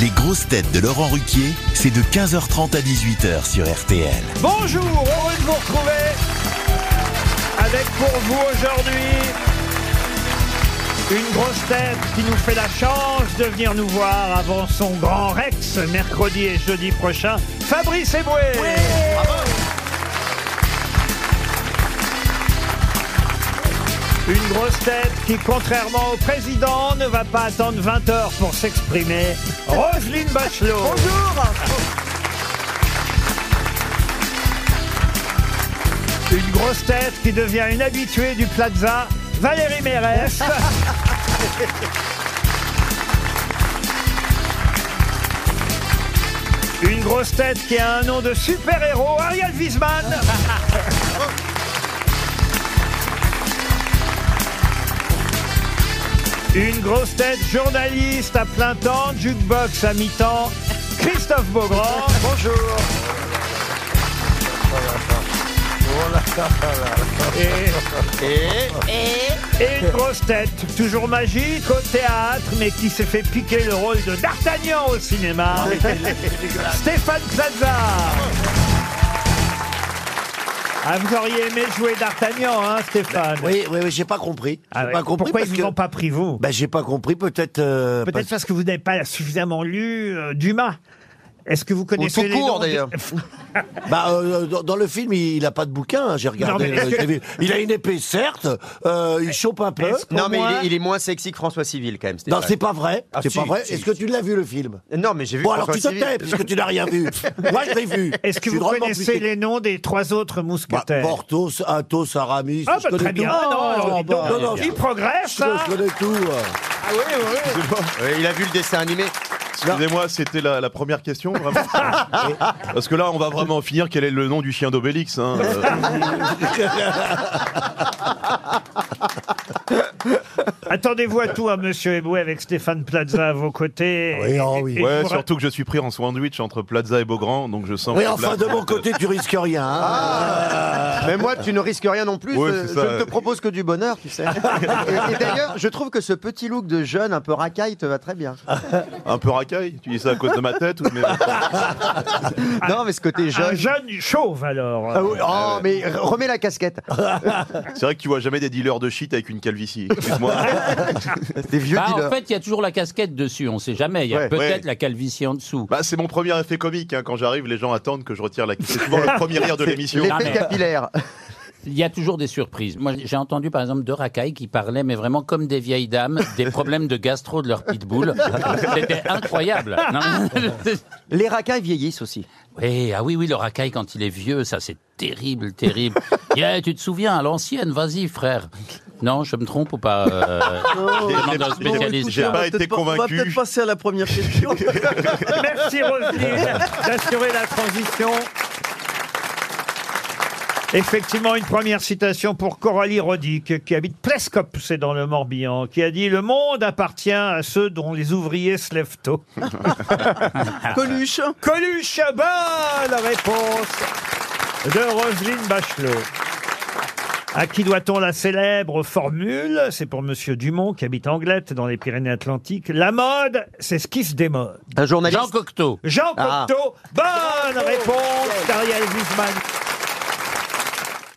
Les grosses têtes de Laurent Ruquier, c'est de 15h30 à 18h sur RTL. Bonjour, heureux de vous retrouver avec pour vous aujourd'hui une grosse tête qui nous fait la chance de venir nous voir avant son grand Rex mercredi et jeudi prochain, Fabrice Eboué. Une grosse tête qui, contrairement au président, ne va pas attendre 20 heures pour s'exprimer, Roselyne Bachelot. Bonjour Une grosse tête qui devient une habituée du Plaza, Valérie Mérès. Une grosse tête qui a un nom de super-héros, Ariel Wiesman. Une grosse tête journaliste à plein temps, jukebox à mi-temps, Christophe Beaugrand. Bonjour. Et, et une grosse tête, toujours magique au théâtre, mais qui s'est fait piquer le rôle de D'Artagnan au cinéma. Stéphane Plaza. Ah, vous auriez aimé jouer D'Artagnan, hein, Stéphane Oui, oui, oui, j'ai pas compris. Ah ouais. pas compris Pourquoi parce ils que ont pas pris, vous? Bah, j'ai pas compris. Peut-être. euh, Peut-être parce- parce que vous n'avez pas suffisamment lu euh, Dumas. Est-ce que vous connaissez tout les court, noms de- d'ailleurs. Bah, euh, dans, dans le film, il, il a pas de bouquin. hein, J'ai regardé. Non, mais euh, que- j'ai vu. Il a une épée, certes. euh, il chope un peu. Est-ce Non, mais il est, il est moins sexy que François Civil, quand même. Non, Stéphane. c'est pas vrai. Ah, c'est si, pas vrai. si, Est-ce que tu l'as vu le film? Non, mais j'ai vu Bon, alors tu te Civil. tais puisque tu n'as rien vu. Moi, je l'ai vu. Est-ce que Je suis vous drôlement connaissez plus- les noms des trois autres Bah, mousquetaires Porthos, Athos, Aramis. Ah, je bah, connais très tout. bien. non, alors, dis donc, bah, non, non, il progresse, je, hein je connais tout. euh. Ah oui, oui. Ouais, il a vu le dessin animé. Excusez-moi, c'était la, la première question, vraiment Parce que là, on va vraiment finir quel est le nom du chien d'Obélix. hein. Attendez-vous à tout, à Monsieur Eboué, avec Stéphane Plaza à vos côtés. Oui, Et- oh oui. et ouais, vous- surtout que je suis pris en sandwich entre Plaza et Beaugrand, donc je sens Oui, que enfin, de mon côté, tu risques rien. hein. Mais moi, tu ne risques rien non plus. Ouais, euh, c'est je ça. ne te propose que du bonheur, tu sais. et et d'ailleurs, je trouve que ce petit look de jeune un peu racaille te va très bien. un peu racaille. Tu dis ça à cause de ma tête ou mais... Non, mais ce côté Un jeune. jeune chauve, alors. Ah oui, oh, mais re- remets la casquette. C'est vrai que tu vois jamais des dealers de shit avec une calvitie. Excuse-moi. Des vieux Bah, dealers. en fait, il y a toujours la casquette dessus, on sait jamais. Il y a Ouais. peut-être Ouais. la calvitie en dessous. Bah, c'est mon premier effet comique. hein. Quand j'arrive, les gens attendent que je retire la. C'est souvent le premier rire de l'émission. L'effet mais- capillaire. Il y a toujours des surprises. Moi, j'ai entendu par exemple deux racailles qui parlaient, mais vraiment comme des vieilles dames, des problèmes de gastro de leur pitbull. C'était incroyable. Non, Les racailles vieillissent aussi. oui, ah oui, oui, le racaille quand il est vieux, ça c'est terrible, terrible. Yeah, tu te souviens, à l'ancienne, vas-y frère. Non, je me trompe ou pas euh, je demande à un spécialiste. J'ai pas été On va convaincu. peut-être passer à la première question. Merci Roselyne d'assurer la transition. Effectivement, une première citation pour Coralie Rodic, qui habite Plescop, c'est dans le Morbihan, qui a dit « Le monde appartient à ceux dont les ouvriers se lèvent tôt. Coluche. » Coluche, bonne réponse de Roselyne Bachelot. À qui doit-on la célèbre formule? C'est pour Monsieur Dumont, qui habite Anglette, dans les Pyrénées-Atlantiques. La mode, c'est ce qui se démode. Un journaliste. Jean Cocteau. Jean Ah. Cocteau, bonne réponse d'Ariel Wiesman.